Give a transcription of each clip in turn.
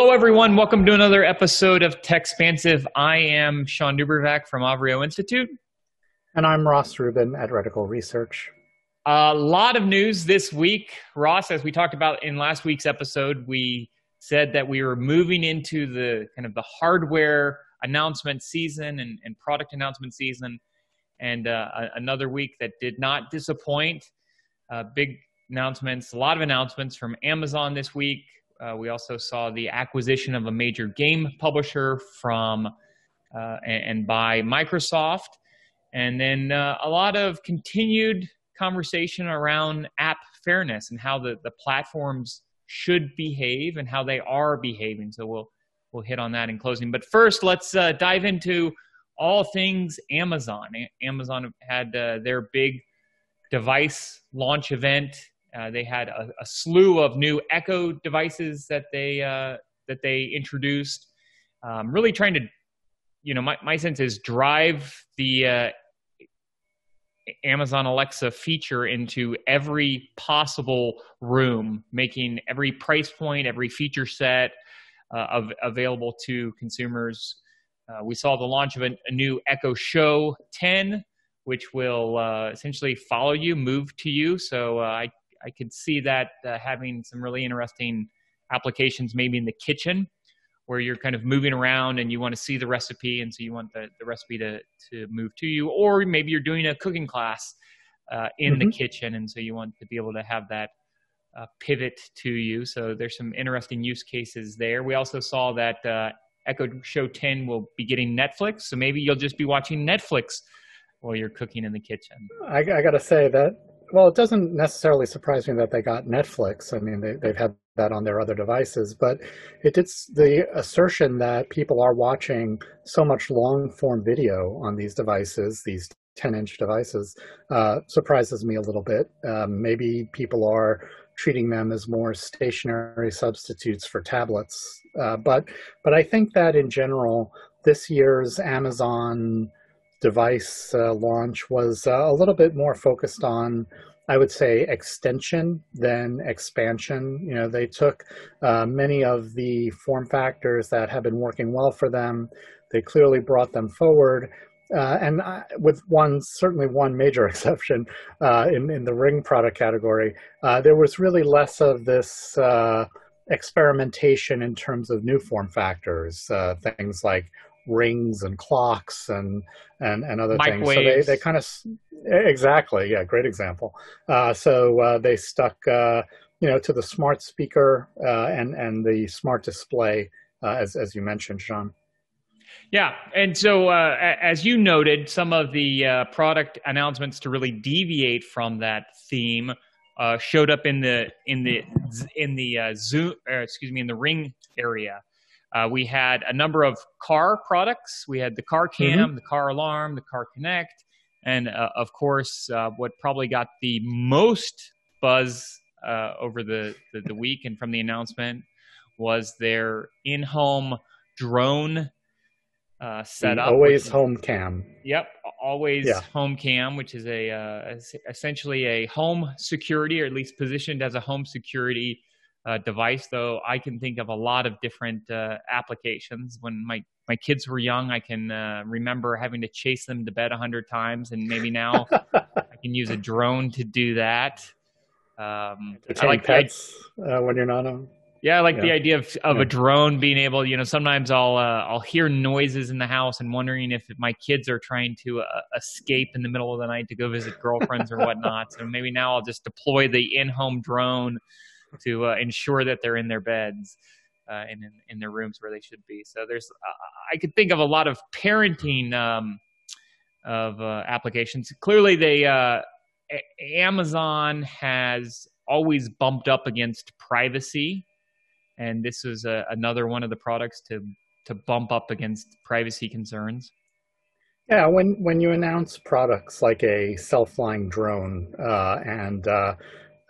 Hello, everyone. Welcome to another episode of Techspansive. I am Shawn DuBravac from Avrio Institute. And I'm Ross Rubin at Reticle Research. A lot of news this week. Ross, as we talked about in last week's episode, we said that we were moving into the kind of the hardware announcement season and, and product announcement season. And uh, another week that did not disappoint. Uh, big announcements, a lot of announcements from Amazon this week, uh, we also saw the acquisition of a major game publisher from uh, and, by Microsoft, and then uh, a lot of continued conversation around app fairness and how the, the platforms should behave and how they are behaving. So we'll we'll hit on that in closing. But first, let's uh, dive into all things Amazon. Amazon had uh, their big device launch event uh, they had a, a, slew of new Echo devices that they uh, that they introduced. Um, really trying to, you know, my, my sense is drive the uh, Amazon Alexa feature into every possible room, making every price point, every feature set uh, of, available to consumers. Uh, we saw the launch of a, a new Echo Show 10 which will uh, essentially follow you, move to you. So uh, I I could see that uh, having some really interesting applications, maybe in the kitchen, where you're kind of moving around and you want to see the recipe, and so you want the, the recipe to to move to you, or maybe you're doing a cooking class uh, in mm-hmm. the kitchen, and so you want to be able to have that uh, pivot to you. So there's some interesting use cases there. We also saw that uh, Echo Show 10 will be getting Netflix, so maybe you'll just be watching Netflix while you're cooking in the kitchen. I, I got to say that well, it doesn't necessarily surprise me that they got Netflix. I mean, they, they've had that on their other devices, but it did the assertion that people are watching so much long form video on these devices, these 10 inch devices, uh, surprises me a little bit. Um, maybe people are treating them as more stationary substitutes for tablets. Uh, but, but I think that in general, this year's Amazon device uh, launch was uh, a little bit more focused on I would say extension than expansion. You know, they took uh, many of the form factors that have been working well for them. They clearly brought them forward. Uh, and uh, with one, certainly one major exception uh, in, in the ring product category, uh, there was really less of this experimentation in terms of new form factors, things like rings and clocks and and, and other Microwaves. things. So they, they kind of exactly yeah great example. Uh, so uh, they stuck uh, you know to the smart speaker uh, and and the smart display uh, as as you mentioned, Shawn. Yeah, and so uh, as you noted, some of the product announcements to really deviate from that theme showed up in the in the in the Zoom, excuse me, in the Ring area. Uh, we had a number of car products. We had the car cam, mm-hmm. the car alarm, the car connect, and uh, of course, uh, what probably got the most buzz uh, over the, the, the, week and from the announcement was their in home drone uh, setup. Always home cam. Yep, always yeah. home cam, which is a uh, essentially a home security, or at least positioned as a home security uh, device, though I can think of a lot of different uh, applications. When my, my kids were young, I can uh, remember having to chase them to bed a hundred times, and maybe now I can use a drone to do that. Um, I like pets uh, when you're not home. Yeah, I like yeah. the idea of of yeah. a drone being able. You know, sometimes I'll uh, I'll hear noises in the house and wondering if my kids are trying to uh, escape in the middle of the night to go visit girlfriends or whatnot. So maybe now I'll just deploy the in-home drone to uh, ensure that they're in their beds uh, and in, in, their rooms where they should be. So there's, I could think of a lot of parenting um, of uh, applications. Clearly, they uh, Amazon has always bumped up against privacy, and this is a, another one of the products to to bump up against privacy concerns. Yeah, when when you announce products like a self-flying drone uh, and uh,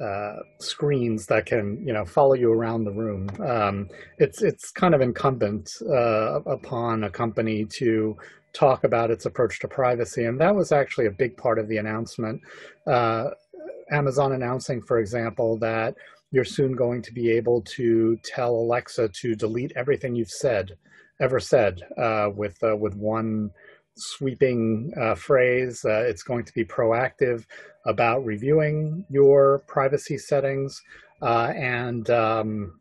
uh, screens that can you know follow you around the room. Um, it's it's kind of incumbent uh, upon a company to talk about its approach to privacy, and that was actually a big part of the announcement. Uh, Amazon announcing, for example, that you're soon going to be able to tell Alexa to delete everything you've said, ever said, uh, with uh, with one sweeping uh, phrase. Uh, it's going to be proactive about reviewing your privacy settings uh, and um,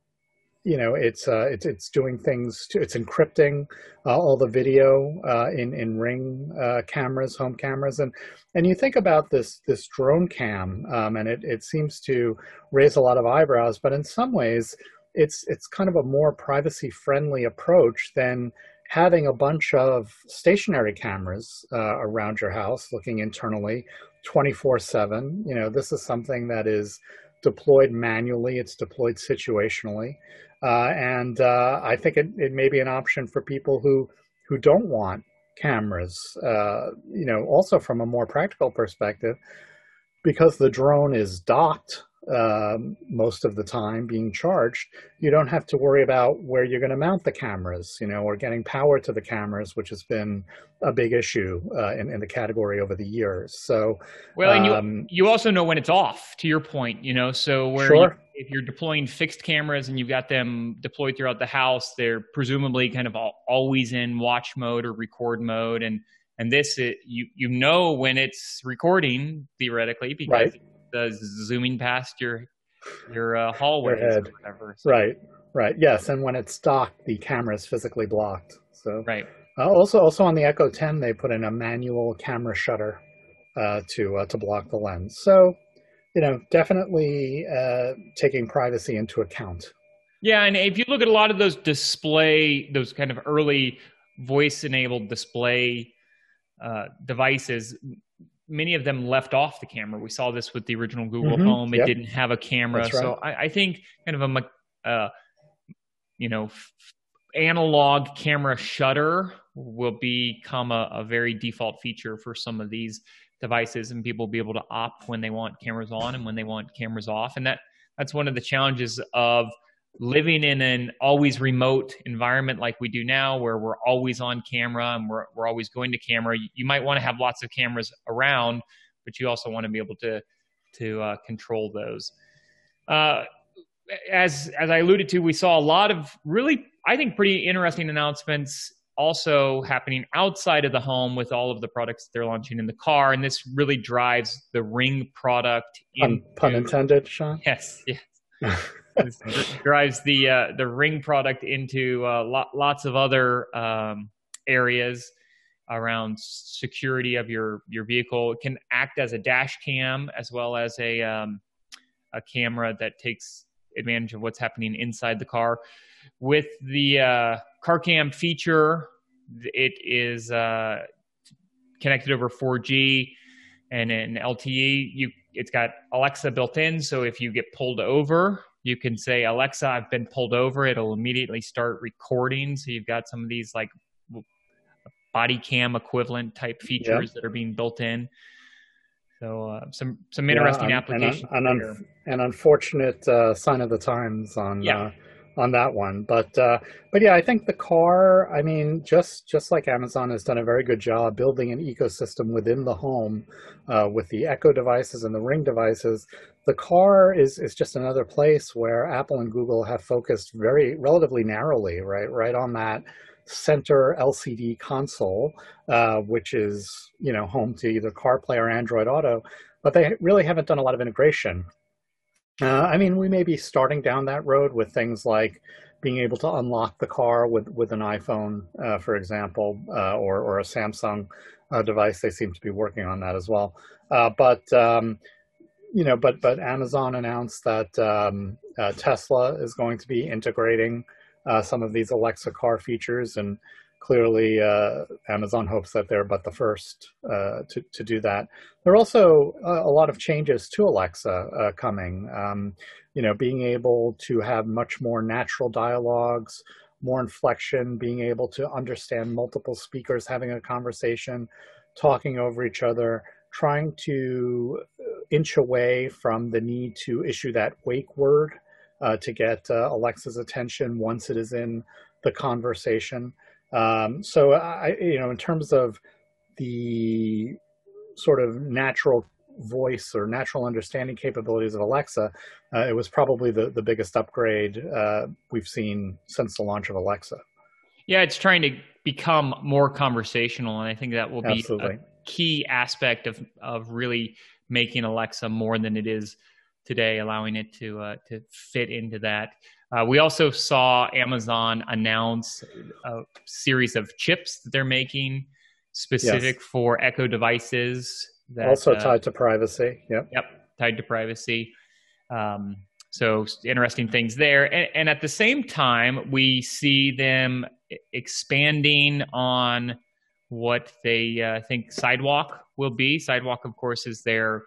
you know it's uh, it's it's doing things to, it's encrypting uh, all the video uh, in in ring cameras home cameras and and you think about this this drone cam um, and it, it seems to raise a lot of eyebrows but in some ways it's it's kind of a more privacy friendly approach than having a bunch of stationary cameras uh, around your house looking internally 24 7 you know this is something that is deployed manually it's deployed situationally uh, and uh, I think it, it may be an option for people who who don't want cameras. Uh, you know, also from a more practical perspective, because the drone is docked um, most of the time being charged, you don't have to worry about where you're going to mount the cameras, you know, or getting power to the cameras, which has been a big issue uh, in, in the category over the years. So, well, and um, you you also know when it's off. To your point, you know, so where sure. you, if you're deploying fixed cameras and you've got them deployed throughout the house, they're presumably kind of always in watch mode or record mode, and and this it, you you know when it's recording theoretically because. Right uh, zooming past your your uh, hallways your or whatever. So. Right, right. Yes, and when it's docked, the camera is physically blocked. So right. Uh, also, also on the Echo 10, they put in a manual camera shutter uh, to uh, to block the lens. So, you know, definitely uh, taking privacy into account. Yeah, and if you look at a lot of those display, those kind of early voice-enabled display uh, devices, many of them left off the camera. We saw this with the original Google mm-hmm. Home; it yep. didn't have a camera. Right. So I, I, think kind of a uh, you know analog camera shutter will become a, a, very default feature for some of these devices, and people will be able to opt when they want cameras on and when they want cameras off. And that that's one of the challenges of living in an always remote environment like we do now where we're always on camera and we're, we're always going to camera. You, might want to have lots of cameras around but you also want to be able to to uh, control those. Uh, as as i alluded to we saw a lot of really i think pretty interesting announcements also happening outside of the home with all of the products they're launching in the car and this really drives the ring product pun, pun intended shawn? Yes yes drives the uh, the ring product into uh, lo- lots of other um, areas around security of your your vehicle. It can act as a dash cam as well as a um, a camera that takes advantage of what's happening inside the car. With the uh, car cam feature, it is uh, connected over 4G and in LTE. You it's got Alexa built in, so if you get pulled over, you can say, Alexa, I've been pulled over. It'll immediately start recording. So you've got some of these like body cam equivalent type features that are being built in. So uh, some some interesting yeah, applications. An, an, un- an unfortunate uh, sign of the times on yeah. uh, on that one. But uh, but yeah, I think the car. I mean, just just like Amazon has done a very good job building an ecosystem within the home uh, with the Echo devices and the Ring devices. The car is is just another place where Apple and Google have focused very relatively narrowly, right, right on that center LCD console, uh, which is you know home to either CarPlay or Android Auto. But they really haven't done a lot of integration uh, I mean, we may be starting down that road with things like being able to unlock the car with, with an iPhone, uh, for example, uh, or, or a Samsung uh, device. They seem to be working on that as well. Uh, but um, you know, but but Amazon announced that um, uh, Tesla is going to be integrating some of these Alexa car features, and clearly uh, Amazon hopes that they're but the first uh, to, to do that. There are also a, a lot of changes to Alexa uh, coming. Um, you know, being able to have much more natural dialogues, more inflection, being able to understand multiple speakers having a conversation, talking over each other, trying to inch away from the need to issue that wake word uh, to get uh, Alexa's attention once it is in the conversation. Um, so I, you know, in terms of the sort of natural voice or natural understanding capabilities of Alexa, uh, it was probably the, the biggest upgrade uh, we've seen since the launch of Alexa. Yeah, it's trying to become more conversational, and I think that will be Absolutely. a key aspect of of really making Alexa more than it is today, allowing it to uh, to fit into that. Uh, we also saw Amazon announce a series of chips that they're making specific yes. for Echo devices. That, also uh, tied to privacy. Yep. Yep. Tied to privacy. Um, so interesting things there. And, and, at the same time, we see them expanding on what they uh, think Sidewalk will be. Sidewalk, of course, is their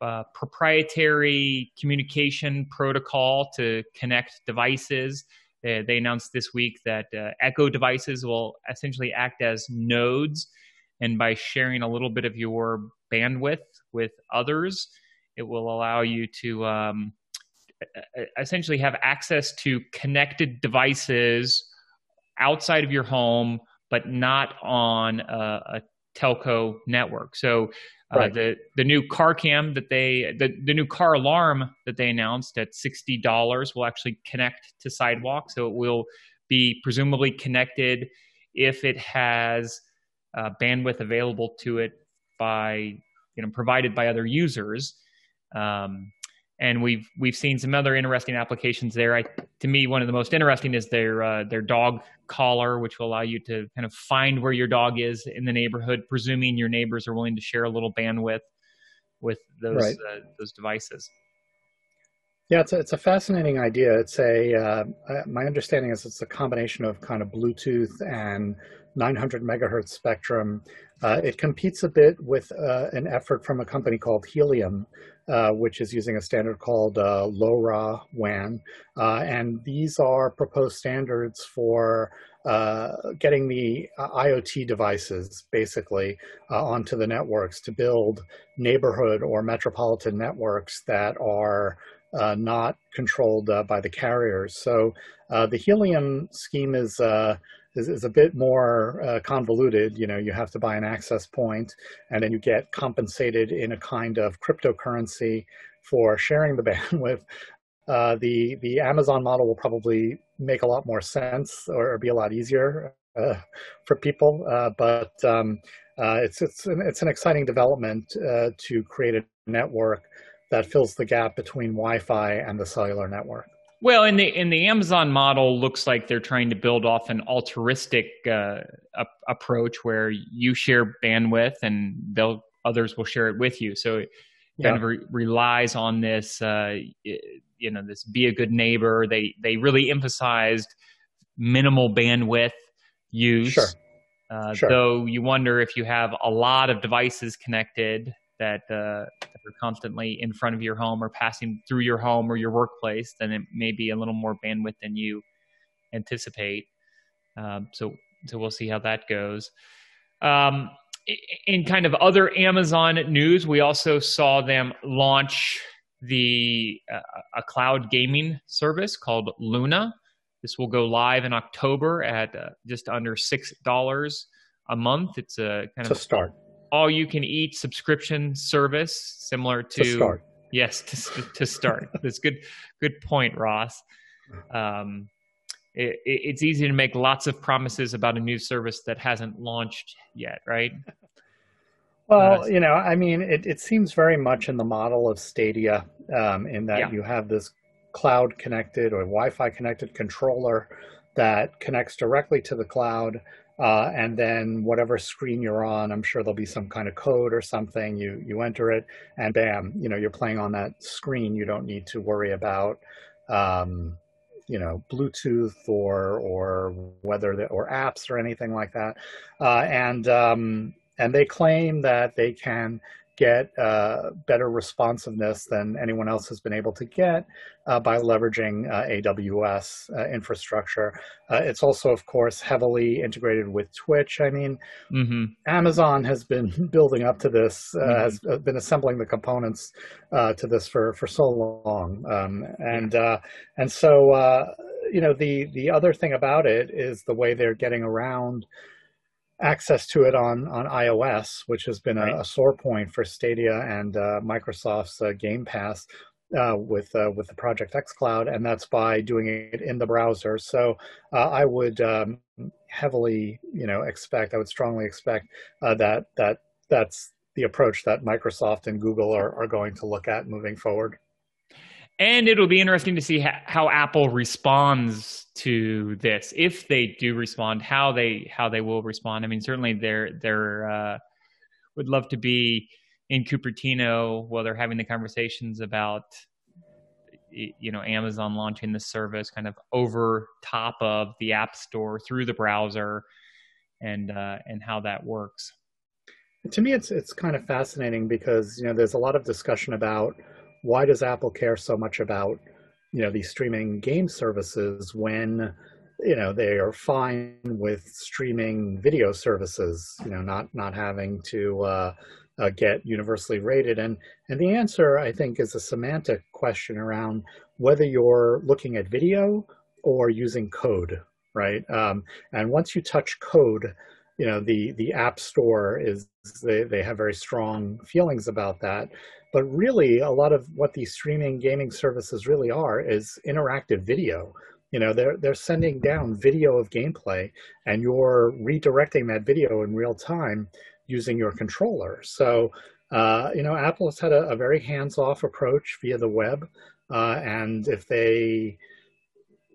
uh, proprietary communication protocol to connect devices. Uh, they announced this week that uh, Echo devices will essentially act as nodes, and by sharing a little bit of your bandwidth with others, it will allow you to um, essentially have access to connected devices outside of your home, but not on a, a telco network. So uh, right. the the new car cam that they the, the new car alarm that they announced at sixty dollars will actually connect to Sidewalk. So it will be presumably connected if it has uh, bandwidth available to it by you know provided by other users. Um, and we've we've seen some other interesting applications there. I, to me, one of the most interesting is their uh, their dog collar, which will allow you to kind of find where your dog is in the neighborhood, presuming your neighbors are willing to share a little bandwidth with those right. uh, those devices. Yeah, it's a, it's a fascinating idea. It's a uh, uh my understanding is it's a combination of kind of Bluetooth and 900 megahertz spectrum. Uh, it competes a bit with uh, an effort from a company called Helium, uh, which is using a standard called uh, LoRa WAN. Uh, and these are proposed standards for uh, getting the IoT devices basically onto the networks to build neighborhood or metropolitan networks that are not controlled by the carriers. So the Helium scheme is is, a bit more uh, convoluted. You know, you have to buy an access point and then you get compensated in a kind of cryptocurrency for sharing the bandwidth. Uh, the the Amazon model will probably make a lot more sense or, be a lot easier uh, for people, uh, but um, uh, it's it's an, it's an exciting development uh, to create a network that fills the gap between Wi-Fi and the cellular network. Well, in the in the Amazon model, looks like they're trying to build off an altruistic uh, approach where you share bandwidth and they'll others will share it with you. So it yeah. kind of re- relies on this, uh, you know, this be a good neighbor. They they really emphasized minimal bandwidth use. Sure. Uh, sure. Though you wonder if you have a lot of devices connected that, uh, that are constantly in front of your home or passing through your home or your workplace, then it may be a little more bandwidth than you anticipate. Um, so, so we'll see how that goes. Um, in kind of other Amazon news, we also saw them launch the uh, a cloud gaming service called Luna. This will go live in October at uh, just under six dollars a month. It's a kind to of start all you can eat subscription service similar to, to start. yes to, to start that's good good point ross um, it, it's easy to make lots of promises about a new service that hasn't launched yet right well uh, you know i mean it, it seems very much in the model of stadia um, in that yeah. you have this cloud connected or wi-fi connected controller that connects directly to the cloud uh, and then whatever screen you're on, I'm sure there'll be some kind of code or something. You you enter it, and bam, you know you're playing on that screen. You don't need to worry about, um, you know, Bluetooth or or whether the, or apps or anything like that. Uh, and um, and they claim that they can get uh, better responsiveness than anyone else has been able to get uh, by leveraging uh, AWS uh, infrastructure. Uh, it's also, of course, heavily integrated with Twitch. I mean, mm-hmm. Amazon has been building up to this, uh, mm-hmm. has been assembling the components to this for, for so long, um, and and so you know the the other thing about it is the way they're getting around access to it on on iOS, which has been right. a, a, sore point for Stadia and uh, Microsoft's uh, Game Pass uh, with uh, with the Project xCloud, and that's by doing it in the browser. So uh, I would um, heavily, you know, expect I would strongly expect uh, that that that's the approach that Microsoft and Google are, are going to look at moving forward. And it'll be interesting to see how Apple responds to this, if they do respond, how they how they will respond. I mean, certainly they're they're uh, would love to be in Cupertino while they're having the conversations about you know Amazon launching the service kind of over top of the App Store through the browser, and uh, and how that works. To me, it's it's kind of fascinating because you know there's a lot of discussion about why does Apple care so much about you know these streaming game services when you know they are fine with streaming video services you know not not having to uh, uh, get universally rated? And and the answer i think is a semantic question around whether you're looking at video or using code right? Um, and once you touch code you know the the app store is they, they have very strong feelings about that but really, a lot of what these streaming gaming services really are is interactive video. You know, they're they're sending down video of gameplay, and you're redirecting that video in real time using your controller. So, uh, you know, Apple has had a, a very hands-off approach via the web, uh, and if they,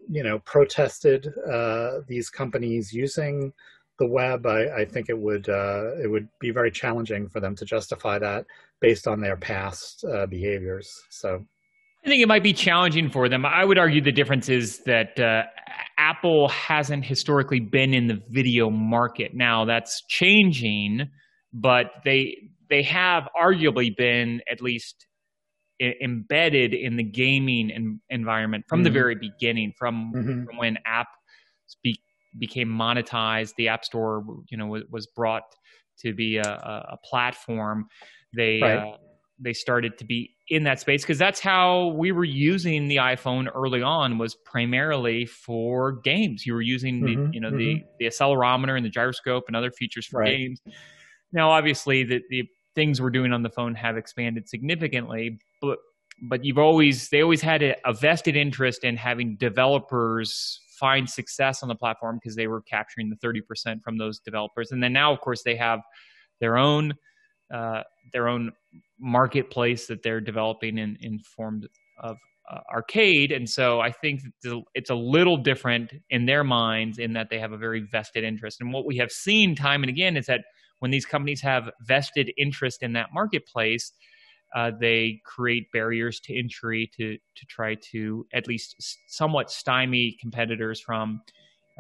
you know, protested uh, these companies using the web, I, I think it would uh, it would be very challenging for them to justify that based on their past uh, behaviors. So, I think it might be challenging for them. I would argue the difference is that uh, Apple hasn't historically been in the video market. Now that's changing, but they they have arguably been at least embedded in the gaming environment from mm-hmm. the very beginning, from, mm-hmm. from when app speak became monetized. The App Store, you know, was, was brought to be a, a platform. They right. uh, they started to be in that space because that's how we were using the iPhone early on was primarily for games. You were using the mm-hmm, you know mm-hmm. the the accelerometer and the gyroscope and other features for right. games. Now, obviously, the the things we're doing on the phone have expanded significantly, but but you've always they always had a, a vested interest in having developers find success on the platform because they were capturing the 30% from those developers. And then now, of course, they have their own uh, their own marketplace that they're developing in, in form of uh, arcade. And so I think it's a little different in their minds in that they have a very vested interest. And what we have seen time and again is that when these companies have vested interest in that marketplace, uh, they create barriers to entry to to try to at least somewhat stymie competitors from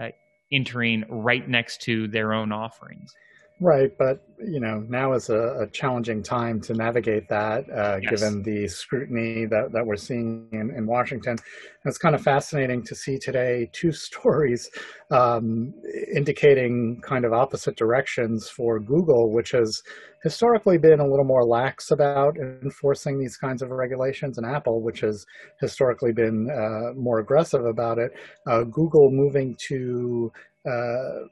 uh, entering right next to their own offerings. Right, but you know now is a, a challenging time to navigate that, uh, yes. given the scrutiny that, that we're seeing in, in Washington. And it's kind of fascinating to see today two stories um, indicating kind of opposite directions for Google, which has historically been a little more lax about enforcing these kinds of regulations, and Apple, which has historically been uh, more aggressive about it. Uh, Google moving to uh,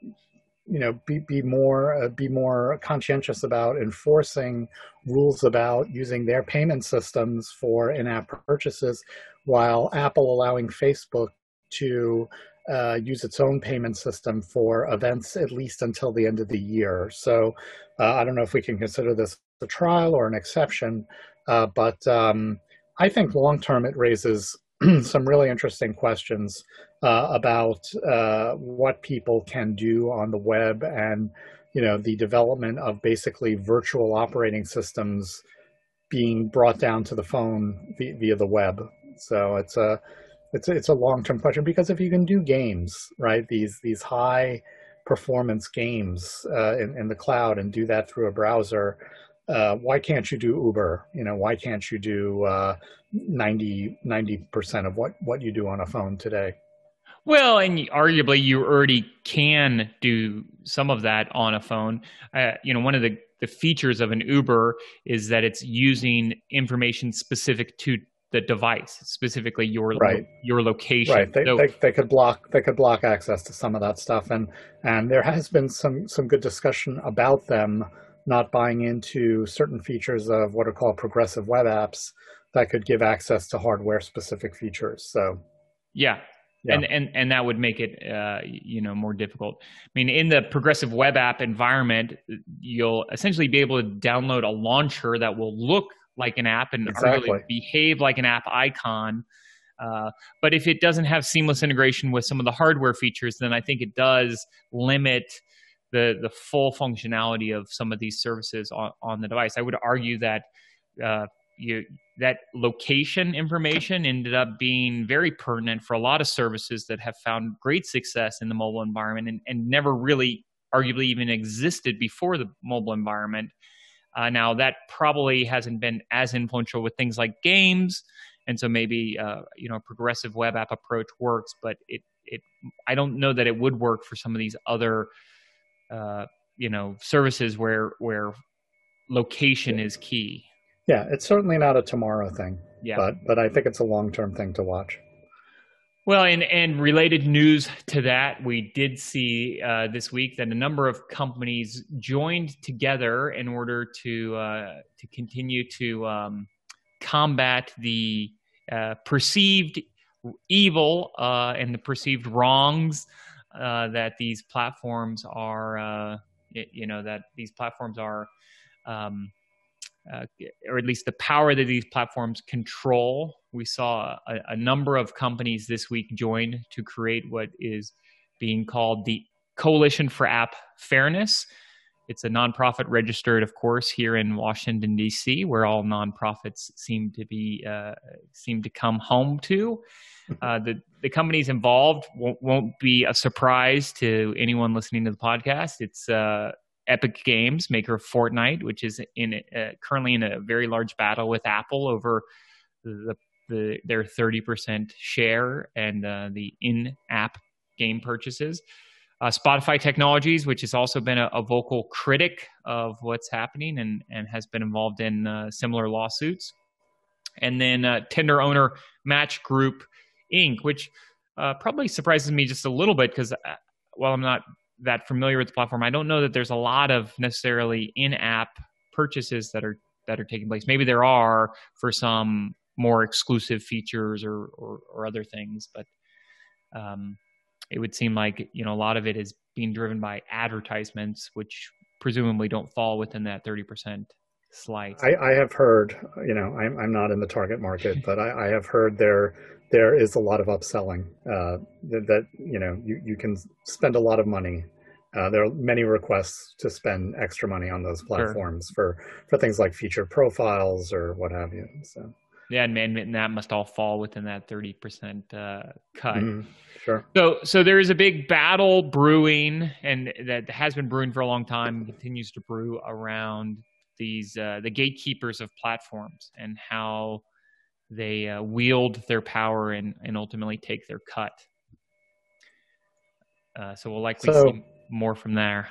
you know be be more uh, be more conscientious about enforcing rules about using their payment systems for in-app purchases, while Apple allowing Facebook to uh, use its own payment system for events at least until the end of the year. So uh, I don't know if we can consider this a trial or an exception, uh, but um, I think long term it raises some really interesting questions uh, about uh, what people can do on the web and you know the development of basically virtual operating systems being brought down to the phone via, the web. So it's a it's a, it's a long term question because if you can do games, right, these these high performance games uh, in, in the cloud and do that through a browser, uh, why can't you do Uber? You know, why can't you do uh, 90 percent of what what you do on a phone today? Well, and arguably you already can do some of that on a phone. Uh, you know, one of the the features of an Uber is that it's using information specific to the device, specifically your right. your location. Right. They, so, they, they could block they could block access to some of that stuff, and and there has been some some good discussion about them not buying into certain features of what are called progressive web apps that could give access to hardware specific features. So yeah. yeah. And, and and that would make it uh, you know more difficult. I mean, in the progressive web app environment, you'll essentially be able to download a launcher that will look like an app and exactly. behave like an app icon. Uh, but if it doesn't have seamless integration with some of the hardware features, then I think it does limit the the full functionality of some of these services on, on the device. I would argue that uh, you, that location information ended up being very pertinent for a lot of services that have found great success in the mobile environment and, and never really arguably even existed before the mobile environment. Uh, now that probably hasn't been as influential with things like games, and so maybe uh, you know a progressive web app approach works, but it it I don't know that it would work for some of these other uh, you know services where where location is key. Yeah, it's certainly not a tomorrow thing. Yeah, but but I think it's a long term thing to watch. Well, and, and related news to that, we did see uh, this week that a number of companies joined together in order to uh, to continue to um, combat the uh, perceived evil uh, and the perceived wrongs uh, that these platforms are, uh, you know, that these platforms are. Um, uh, or at least the power that these platforms control. We saw a, a, number of companies this week join to create what is being called the Coalition for App Fairness. It's a nonprofit registered, of course, here in Washington D.C., where all nonprofits seem to be uh, seem to come home to. Uh, the the companies involved won't, won't, be a surprise to anyone listening to the podcast. It's uh, Epic Games, maker of Fortnite, which is in uh, currently in a very large battle with Apple over the, the their 30% share and uh, the in-app game purchases. Uh, Spotify Technologies, which has also been a, a, vocal critic of what's happening and, and has been involved in uh, similar lawsuits. And then uh, Tinder owner Match Group Inc., which uh, probably surprises me just a little bit because while I'm not that familiar with the platform, I don't know that there's a lot of necessarily in-app purchases that are that are taking place. Maybe there are for some more exclusive features or or, or other things, but um, it would seem like you know a lot of it is being driven by advertisements, which presumably don't fall within that thirty percent slice. I, I, have heard, you know, I'm I'm not in the target market, but I, I have heard there there is a lot of upselling uh, that, that, you know you, you can spend a lot of money uh, there are many requests to spend extra money on those platforms sure. for for things like feature profiles or what have you so yeah and, and that must all fall within that 30% uh, cut mm-hmm. Sure so so there is a big battle brewing and that has been brewing for a long time and continues to brew around these uh, the gatekeepers of platforms and how they uh, wield their power and, and ultimately take their cut. Uh, so we'll likely so, see more from there.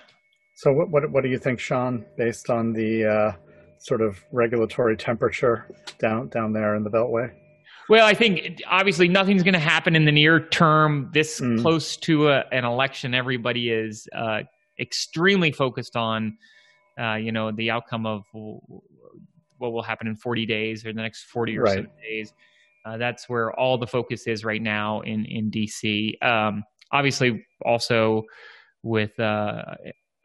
So what, what, what do you think, Shawn, based on the uh, sort of regulatory temperature down down there in the Beltway? Well, I think obviously nothing's going to happen in the near term. This mm. close to a, an election, everybody is uh, extremely focused on, uh, you know, the outcome of what will happen in 40 days or the next 40 or right. so days. Uh, that's where all the focus is right now in in DC. Um, obviously, also with uh,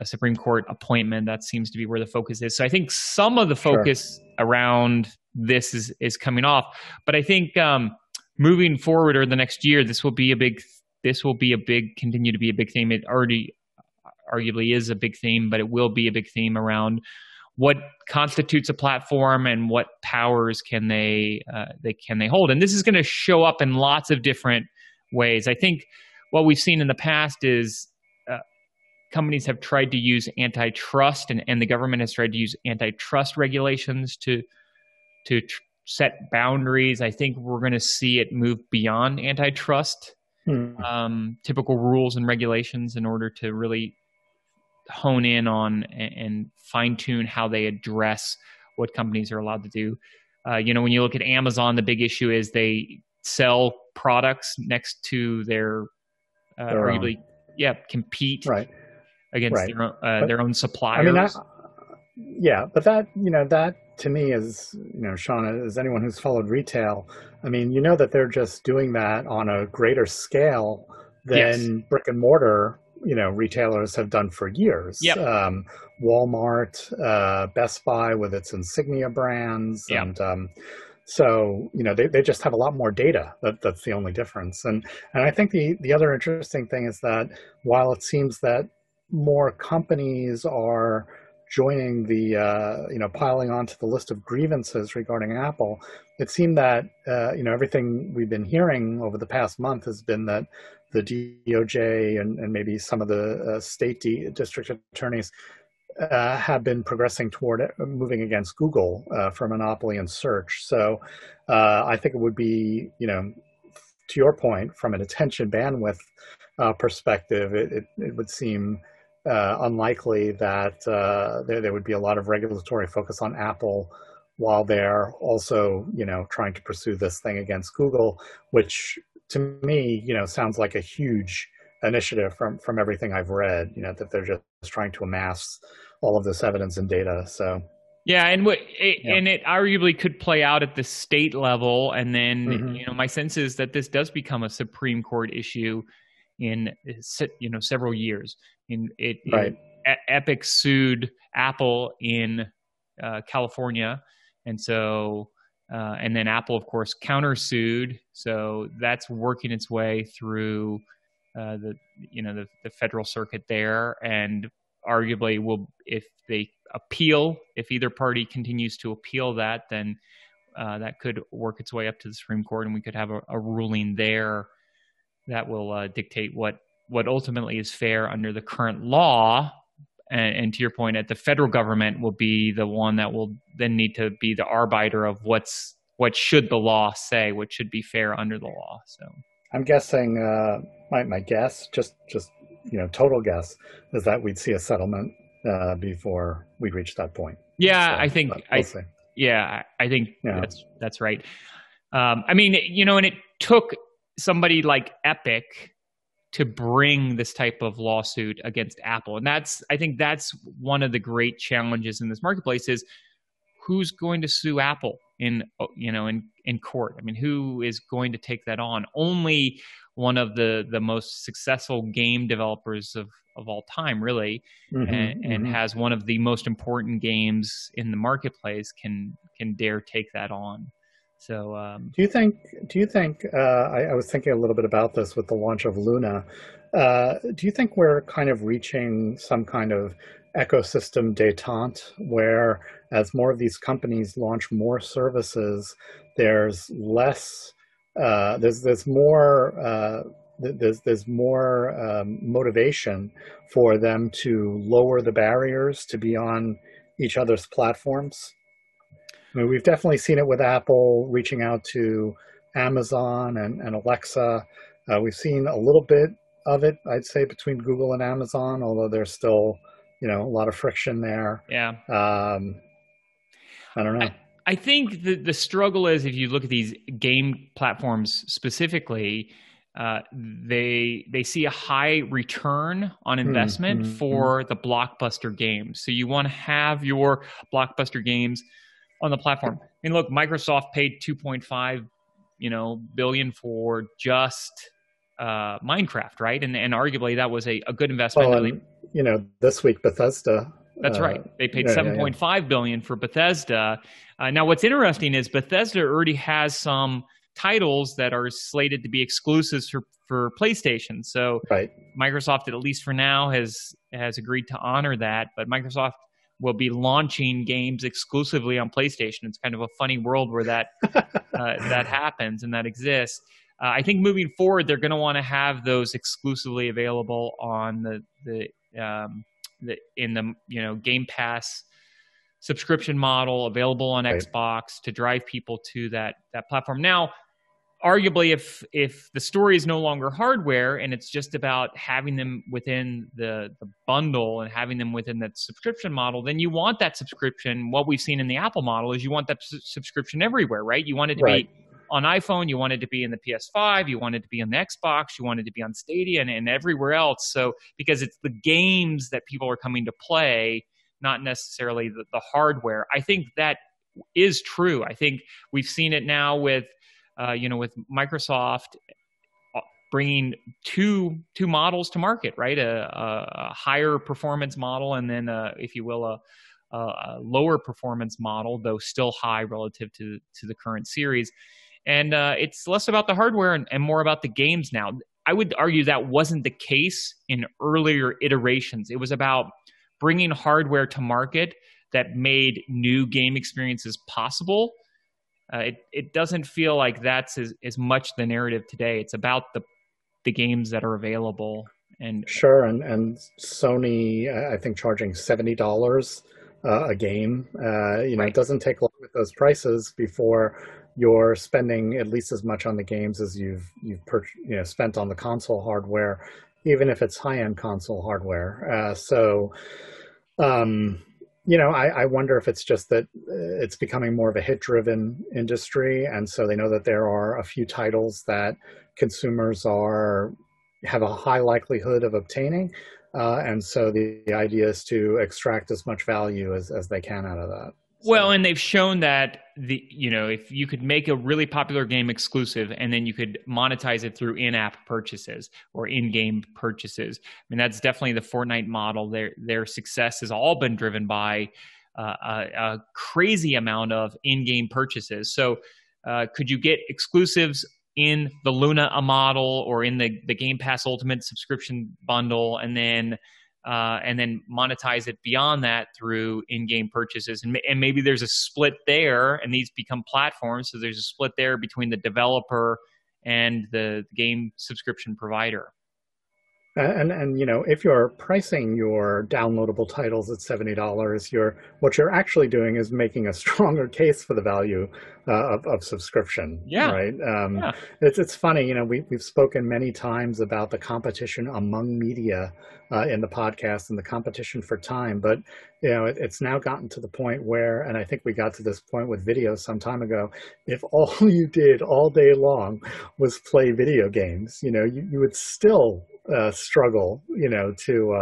a Supreme Court appointment, that seems to be where the focus is. So I think some of the focus sure. around this is is coming off, but I think um, moving forward or the next year, this will be a big this will be a big continue to be a big theme. It already arguably is a big theme, but it will be a big theme around what constitutes a platform and what powers can they uh, they can they hold and this is going to show up in lots of different ways i think what we've seen in the past is companies have tried to use antitrust and, and the government has tried to use antitrust regulations to to tr- set boundaries i think we're going to see it move beyond antitrust hmm. um, typical rules and regulations in order to really hone in on and, and fine tune how they address what companies are allowed to do. Uh, you know, when you look at Amazon, the big issue is they sell products next to their, uh, arguably, yeah, compete right. Against right. their own, uh, but, their own suppliers. I mean, I, yeah, but that you know that to me is you know Shawn as anyone who's followed retail, I mean you know that they're just doing that on a greater scale than yes. brick and mortar you know retailers have done for years. Yep. Um, Walmart, uh, Best Buy with its insignia brands, yep. and um, so you know they, they just have a lot more data. That, that's the only difference. And and I think the the other interesting thing is that while it seems that more companies are joining the uh, you know piling onto the list of grievances regarding Apple, it seemed that uh, you know everything we've been hearing over the past month has been that the DOJ and, and maybe some of the uh, state D- district attorneys uh, have been progressing toward it, moving against Google uh, for monopoly in search. So uh, I think it would be you know to your point from an attention bandwidth perspective, it, it, it would seem uh, unlikely that uh, there, there would be a lot of regulatory focus on Apple while they're also, you know, trying to pursue this thing against Google, which to me, you know, sounds like a huge initiative from from everything I've read. You know, that they're just trying to amass all of this evidence and data. So. Yeah, and what it, yeah. and it arguably could play out at the state level, and then mm-hmm. you know my sense is that this does become a Supreme Court issue in you know several years. In it, right. it Epic sued Apple in uh, California, and so uh, and then Apple, of course, countersued. So that's working its way through uh, the you know the, the federal circuit there, and arguably will if they appeal, if either party continues to appeal that, then uh, that could work its way up to the Supreme Court, and we could have a, a ruling there that will uh, dictate what what ultimately is fair under the current law. And, and, to your point, at the federal government will be the one that will then need to be the arbiter of what's what should the law say, what should be fair under the law. So I'm guessing uh, my my guess, just just you know, total guess, is that we'd see a settlement uh, before we'd reach that point. Yeah, so, I think we'll I see. yeah, I think yeah. that's that's right. Um, I mean, you know, and it took somebody like Epic to bring this type of lawsuit against Apple. And that's I think that's one of the great challenges in this marketplace is who's going to sue Apple in you know in in court. I mean, who is going to take that on? Only one of the the most successful game developers of of all time really mm-hmm, and, and mm-hmm. has one of the most important games in the marketplace can can dare take that on so, um, do you think? Do you think? Uh, I, I, was thinking a little bit about this with the launch of Luna. Uh, do you think we're kind of reaching some kind of ecosystem détente, where as more of these companies launch more services, there's less, uh, there's there's more. Uh, there's there's more um, motivation for them to lower the barriers to be on each other's platforms. I mean, we've definitely seen it with Apple reaching out to Amazon and, and Alexa. Uh, we've seen a little bit of it, I'd say, between Google and Amazon, although there's still, you know, a lot of friction there. Yeah. Um, I don't know. I, I think the, the struggle is if you look at these game platforms specifically, uh, they they see a high return on hmm, investment mm-hmm. for the blockbuster games. So you want to have your blockbuster games on the platform. I mean, look, Microsoft paid 2.5, you know, billion for just uh, Minecraft, right? And and arguably that was a, a good investment. Well, and, you know, this week Bethesda. That's uh, right. They paid yeah, seven point yeah, five billion for Bethesda. Uh, now, what's interesting is Bethesda already has some titles that are slated to be exclusives for for PlayStation. So right. Microsoft, at least for now, has has agreed to honor that. But Microsoft will be launching games exclusively on PlayStation. It's kind of a funny world where that uh, that happens and that exists. Uh, I think moving forward, they're going to want to have those exclusively available on the the um, the in the you know Game Pass subscription model available on right. Xbox to drive people to that that platform. Now, arguably, if if the story is no longer hardware and it's just about having them within the the bundle and having them within that subscription model, then you want that subscription. What we've seen in the Apple model is you want that s- subscription everywhere, right? You want it to Right. be on iPhone, you want it to be in the PS5, you want it to be on the Xbox, you want it to be on Stadia and, and everywhere else. So because it's the games that people are coming to play, not necessarily the, the hardware. I think that is true. I think we've seen it now with, uh, you know, with Microsoft uh, bringing two two models to market, right? A, a, a higher performance model, and then, uh, if you will, a, a, a lower performance model, though still high relative to to the current series. And uh, it's less about the hardware and, and more about the games now. I would argue that wasn't the case in earlier iterations. It was about bringing hardware to market that made new game experiences possible. Uh, it it doesn't feel like that's as, as much the narrative today. It's about the the games that are available and Sure, and and Sony, uh, I think charging seventy dollars uh, a game. Uh, you know, Right. it doesn't take long with those prices before you're spending at least as much on the games as you've you've per, you know spent on the console hardware, even if it's high end console hardware. Uh, so, um, you know, I, I wonder if it's just that uh, it's becoming more of a hit driven industry, and so they know that there are a few titles that consumers are have a high likelihood of obtaining. Uh, and so the, the idea is to extract as much value as, as they can out of that. Well, and they've shown that the you know if you could make a really popular game exclusive and then you could monetize it through in-app purchases or in-game purchases. I mean that's definitely the Fortnite model. Their their success has all been driven by uh, a, a crazy amount of in-game purchases. So uh, could you get exclusives in the Luna model or in the the Game Pass Ultimate subscription bundle, and then uh, and then monetize it beyond that through in-game purchases. And, and maybe there's a split there and these become platforms so there's a split there between the developer and the game subscription provider. And and you know if you're pricing your downloadable titles at seventy dollars, you're what you're actually doing is making a stronger case for the value uh, of, of subscription. Yeah. Right. Um, Yeah. It's it's funny. You know, we we've spoken many times about the competition among media uh, in the podcast and the competition for time, but you know it, it's now gotten to the point where, and I think we got to this point with video some time ago. If all you did all day long was play video games, you know, you, you would still uh, struggle, you know, to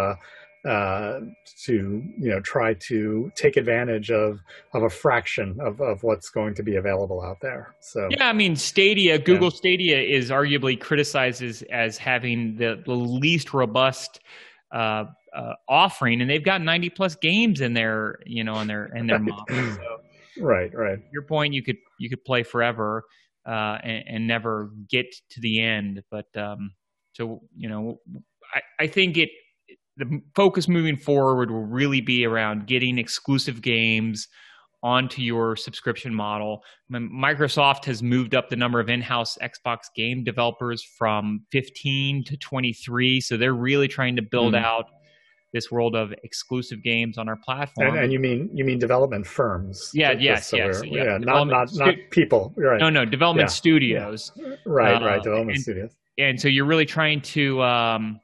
uh, to you know try to take advantage of of a fraction of, of what's going to be available out there. So yeah i mean stadia google stadia is arguably criticized as, as having the, the least robust uh, uh, offering and they've got 90 plus games in their you know in their in their Right. model so right, right. your point, you could you could play forever uh, and, and never get to the end. But um, so you know, I, I think it the focus moving forward will really be around getting exclusive games onto your subscription model. Microsoft has moved up the number of in-house Xbox game developers from 15 to 23, so they're really trying to build Mhm. out this world of exclusive games on our platform. And, and you mean you mean development firms? Yeah, yes, so yes, we're- yeah, not not not people. Right, no, no, development Yeah. studios. right, uh, right. Development and- studios. and so you're really trying to um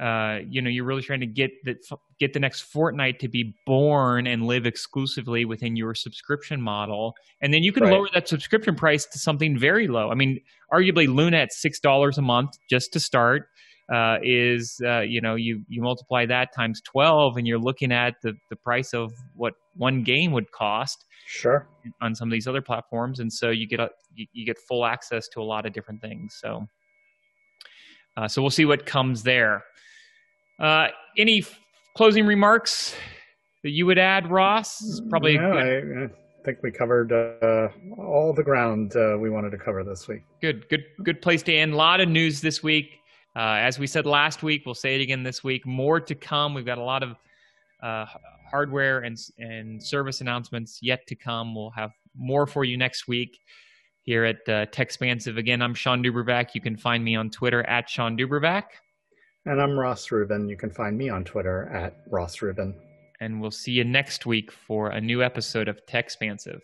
uh you know you're really trying to get the get the next Fortnite to be born and live exclusively within your subscription model and then you can Right. lower that subscription price to something very low i mean arguably luna at six dollars a month just to start uh, is uh, you know you you multiply that times 12 and you're looking at the, the price of what one game would cost Sure. on some of these other platforms, and so you get a you, you get full access to a lot of different things. So, uh, so we'll see what comes there. Uh, any f- closing remarks that you would add, Ross? Probably No, I, I think we covered uh, all the ground uh, we wanted to cover this week. good, good, good place to end. A lot of news this week. Uh, as we said last week, we'll say it again this week. More to come. We've got a lot of uh, hardware and and service announcements yet to come. We'll have more for you next week here at uh, Techxpansive. Again, I'm Shawn DuBravac. You can find me on Twitter at Shawn DuBravac, And I'm Ross Rubin. You can find me on Twitter at Ross Rubin. and we'll see you next week for a new episode of Techxpansive.